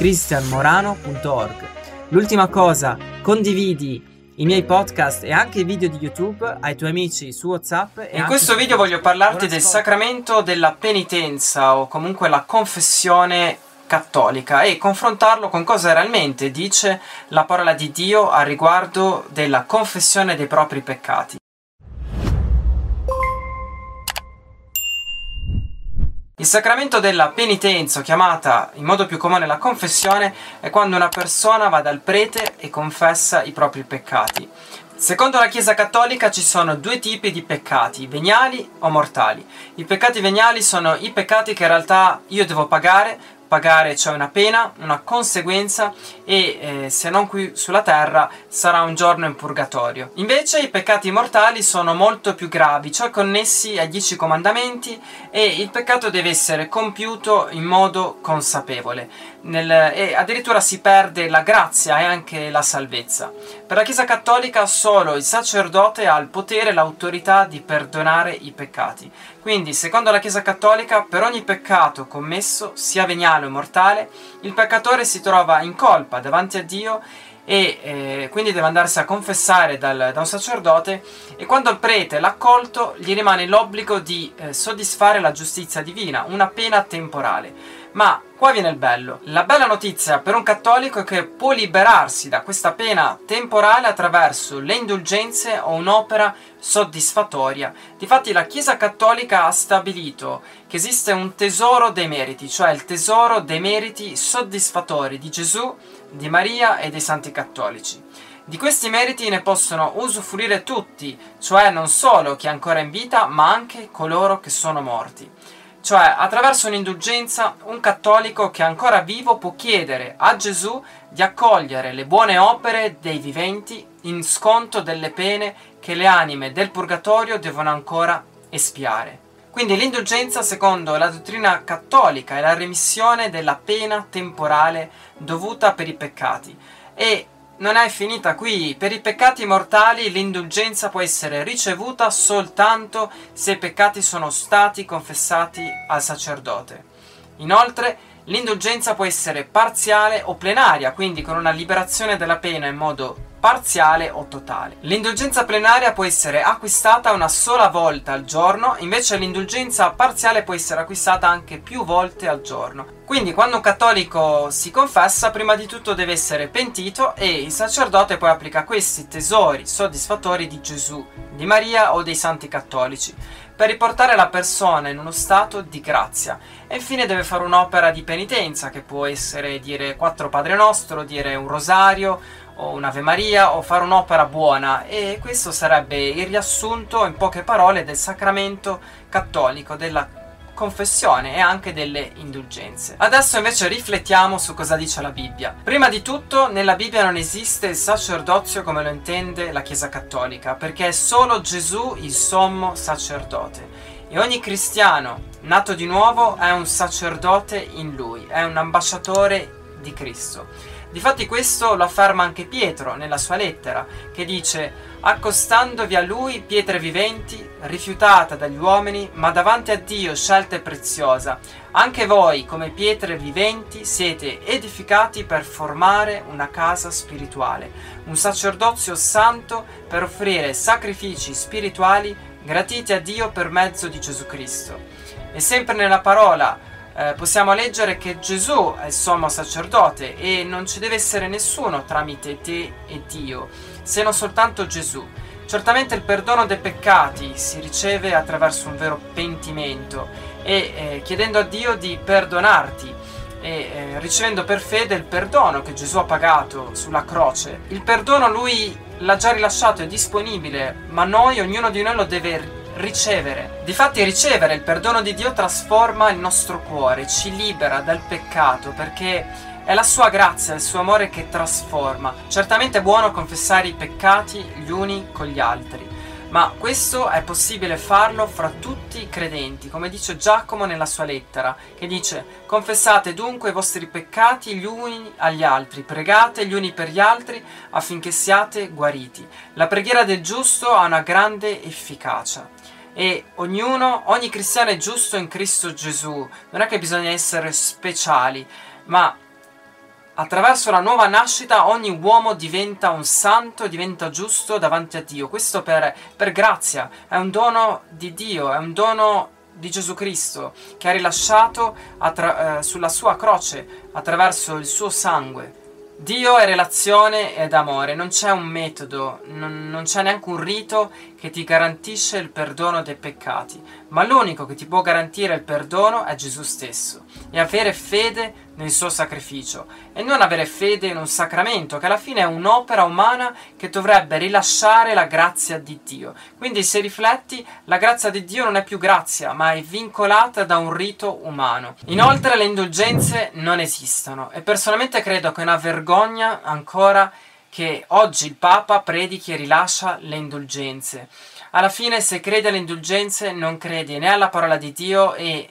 cristianmorano.org. L'ultima cosa, condividi i miei podcast e anche i video di YouTube ai tuoi amici su WhatsApp. In questo video voglio parlarti del sacramento della penitenza o comunque la confessione cattolica e confrontarlo con cosa realmente dice la parola di Dio a riguardo della confessione dei propri peccati. Il sacramento della penitenza, chiamata in modo più comune la confessione, è quando una persona va dal prete e confessa i propri peccati. Secondo la Chiesa Cattolica ci sono due tipi di peccati, veniali o mortali. I peccati veniali sono i peccati che in realtà io devo pagare pagare cioè una pena, una conseguenza e eh, se non qui sulla terra sarà un giorno in purgatorio. Invece i peccati mortali sono molto più gravi, cioè connessi ai dieci comandamenti e il peccato deve essere compiuto in modo consapevole nel, e addirittura si perde la grazia e anche la salvezza. Per la Chiesa Cattolica solo il sacerdote ha il potere e l'autorità di perdonare i peccati. Quindi, secondo la Chiesa Cattolica, per ogni peccato commesso, sia veniale o mortale, il peccatore si trova in colpa davanti a Dio e eh, quindi deve andarsi a confessare dal, da un sacerdote e quando il prete l'ha accolto gli rimane l'obbligo di eh, soddisfare la giustizia divina, una pena temporale. Ma qua viene il bello. La bella notizia per un cattolico è che può liberarsi da questa pena temporale attraverso le indulgenze o un'opera soddisfatoria. Difatti la Chiesa cattolica ha stabilito che esiste un tesoro dei meriti, cioè il tesoro dei meriti soddisfatori di Gesù, di Maria e dei santi cattolici. Di questi meriti ne possono usufruire tutti, cioè non solo chi è ancora in vita, ma anche coloro che sono morti. Cioè, attraverso un'indulgenza, un cattolico che è ancora vivo può chiedere a Gesù di accogliere le buone opere dei viventi in sconto delle pene che le anime del purgatorio devono ancora espiare. Quindi l'indulgenza, secondo la dottrina cattolica, è la remissione della pena temporale dovuta per i peccati e non è finita qui. Per i peccati mortali l'indulgenza può essere ricevuta soltanto se i peccati sono stati confessati al sacerdote. Inoltre, l'indulgenza può essere parziale o plenaria, quindi con una liberazione della pena in modo parziale o totale. L'indulgenza plenaria può essere acquistata una sola volta al giorno, invece l'indulgenza parziale può essere acquistata anche più volte al giorno. Quindi quando un cattolico si confessa, prima di tutto deve essere pentito e il sacerdote poi applica questi tesori soddisfattori di Gesù, di Maria o dei santi cattolici per riportare la persona in uno stato di grazia. E infine deve fare un'opera di penitenza, che può essere dire quattro Padre Nostro, dire un rosario o un'Ave Maria o fare un'opera buona e questo sarebbe il riassunto in poche parole del sacramento cattolico, della confessione e anche delle indulgenze. Adesso invece riflettiamo su cosa dice la Bibbia. Prima di tutto, nella Bibbia non esiste il sacerdozio come lo intende la Chiesa Cattolica, perché è solo Gesù il sommo sacerdote. E ogni cristiano nato di nuovo è un sacerdote in lui, è un ambasciatore di Cristo. Difatti questo lo afferma anche Pietro nella sua lettera, che dice accostandovi a lui pietre viventi, rifiutata dagli uomini, ma davanti a Dio scelta e preziosa, anche voi come pietre viventi siete edificati per formare una casa spirituale, un sacerdozio santo per offrire sacrifici spirituali gratiti a Dio per mezzo di Gesù Cristo. E sempre nella parola eh, possiamo leggere che Gesù è il sommo sacerdote e non ci deve essere nessuno tramite te e Dio, se non soltanto Gesù. Certamente il perdono dei peccati si riceve attraverso un vero pentimento e eh, chiedendo a Dio di perdonarti e eh, ricevendo per fede il perdono che Gesù ha pagato sulla croce. Il perdono lui l'ha già rilasciato, è disponibile, ma noi, ognuno di noi lo deve ricevere. Difatti ricevere il perdono di Dio trasforma il nostro cuore, ci libera dal peccato perché è la sua grazia, il suo amore che trasforma. Certamente è buono confessare i peccati gli uni con gli altri, ma questo è possibile farlo fra tutti i credenti, come dice Giacomo nella sua lettera, che dice confessate dunque i vostri peccati gli uni agli altri, pregate gli uni per gli altri affinché siate guariti. La preghiera del giusto ha una grande efficacia e ognuno, ogni cristiano è giusto in Cristo Gesù, non è che bisogna essere speciali, ma Attraverso la nuova nascita ogni uomo diventa un santo, diventa giusto davanti a Dio. Questo per, per grazia, è un dono di Dio, è un dono di Gesù Cristo che ha rilasciato attra- eh, sulla sua croce attraverso il suo sangue. Dio è relazione ed amore, non c'è un metodo, non, non, c'è neanche un rito che ti garantisce il perdono dei peccati, ma l'unico che ti può garantire il perdono è Gesù stesso. E avere fede nel suo sacrificio e non avere fede in un sacramento che alla fine è un'opera umana che dovrebbe rilasciare la grazia di Dio. Quindi se rifletti, la grazia di Dio non è più grazia, ma è vincolata da un rito umano. Inoltre le indulgenze non esistono e personalmente credo che è una vergogna ancora che oggi il Papa predichi e rilascia le indulgenze. Alla fine, se credi alle indulgenze, non credi né alla parola di Dio e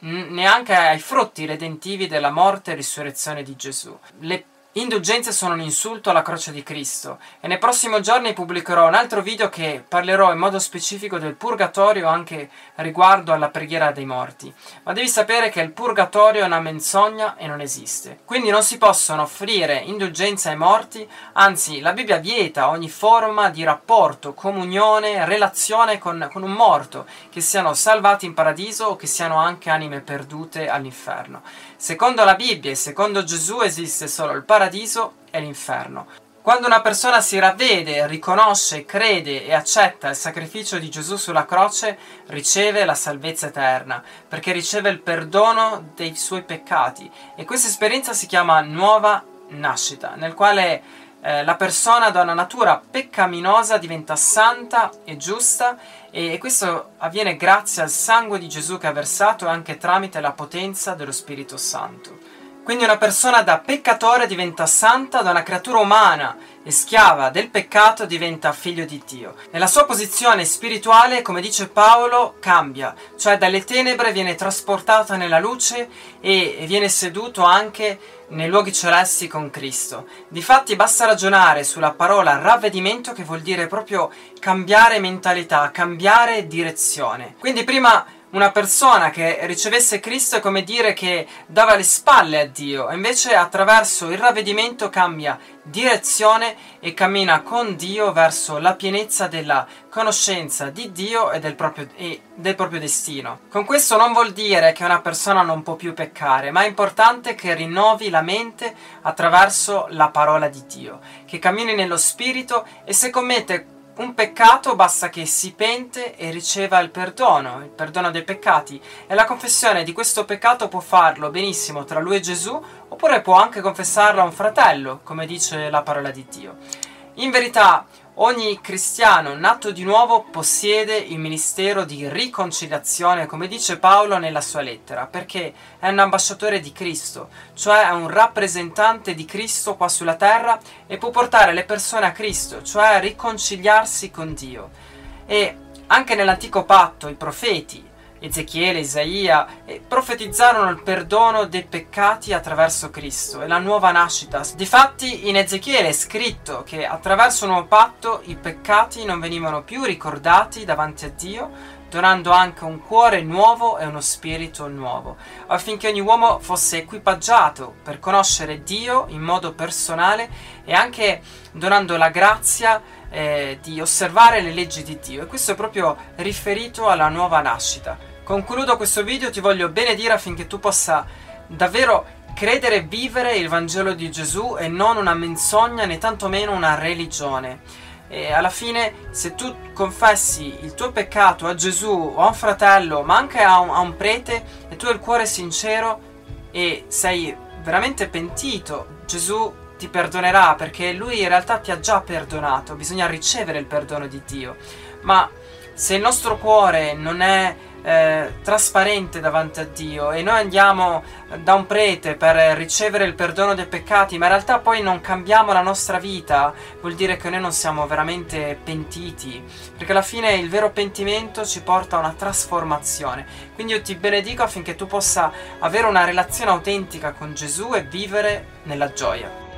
neanche ai frutti redentivi della morte e risurrezione di Gesù. Le Indulgenze sono un insulto alla croce di Cristo e nei prossimi giorni pubblicherò un altro video che parlerò in modo specifico del purgatorio anche riguardo alla preghiera dei morti. Ma devi sapere che il purgatorio è una menzogna e non esiste. Quindi non si possono offrire indulgenze ai morti, anzi la Bibbia vieta ogni forma di rapporto, comunione, relazione con, con un morto, che siano salvati in paradiso o che siano anche anime perdute all'inferno. Secondo la Bibbia e secondo Gesù esiste solo il paradiso e l'inferno. Quando una persona si ravvede, riconosce, crede e accetta il sacrificio di Gesù sulla croce, riceve la salvezza eterna, perché riceve il perdono dei suoi peccati. E questa esperienza si chiama nuova nascita, nel quale eh, la persona da una natura peccaminosa diventa santa e giusta e, e questo avviene grazie al sangue di Gesù che ha versato e anche tramite la potenza dello Spirito Santo. Quindi una persona da peccatore diventa santa, da una creatura umana e schiava del peccato diventa figlio di Dio. Nella sua posizione spirituale, come dice Paolo, cambia, cioè dalle tenebre viene trasportato nella luce e viene seduto anche nei luoghi celesti con Cristo. Difatti basta ragionare sulla parola ravvedimento che vuol dire proprio cambiare mentalità, cambiare direzione. Quindi prima una persona che ricevesse Cristo è come dire che dava le spalle a Dio, invece attraverso il ravvedimento cambia direzione e cammina con Dio verso la pienezza della conoscenza di Dio e del, proprio, e del proprio destino. Con questo non vuol dire che una persona non può più peccare, ma è importante che rinnovi la mente attraverso la parola di Dio, che cammini nello spirito e se commette un peccato basta che si pente e riceva il perdono, il perdono dei peccati, e la confessione di questo peccato può farlo benissimo tra lui e Gesù, oppure può anche confessarlo a un fratello, come dice la parola di Dio. In verità, Ogni cristiano nato di nuovo possiede il ministero di riconciliazione, come dice Paolo nella sua lettera, perché è un ambasciatore di Cristo, cioè è un rappresentante di Cristo qua sulla terra e può portare le persone a Cristo, cioè a riconciliarsi con Dio. E anche nell'antico patto i profeti Ezechiele, Isaia, profetizzarono il perdono dei peccati attraverso Cristo e la nuova nascita. Difatti in Ezechiele è scritto che attraverso il nuovo patto i peccati non venivano più ricordati davanti a Dio, donando anche un cuore nuovo e uno spirito nuovo, affinché ogni uomo fosse equipaggiato per conoscere Dio in modo personale e anche donando la grazia eh, di osservare le leggi di Dio. E questo è proprio riferito alla nuova nascita. Concludo questo video, ti voglio benedire affinché tu possa davvero credere e vivere il Vangelo di Gesù e non una menzogna né tantomeno una religione. E alla fine, se tu confessi il tuo peccato a Gesù o a un fratello, ma anche a un, a un prete, e tu hai il cuore sincero e sei veramente pentito, Gesù ti perdonerà perché lui in realtà ti ha già perdonato, bisogna ricevere il perdono di Dio. Ma Se il nostro cuore non è eh, trasparente davanti a Dio e noi andiamo da un prete per ricevere il perdono dei peccati, ma in realtà poi non cambiamo la nostra vita, vuol dire che noi non siamo veramente pentiti, perché alla fine il vero pentimento ci porta a una trasformazione. Quindi io ti benedico affinché tu possa avere una relazione autentica con Gesù e vivere nella gioia.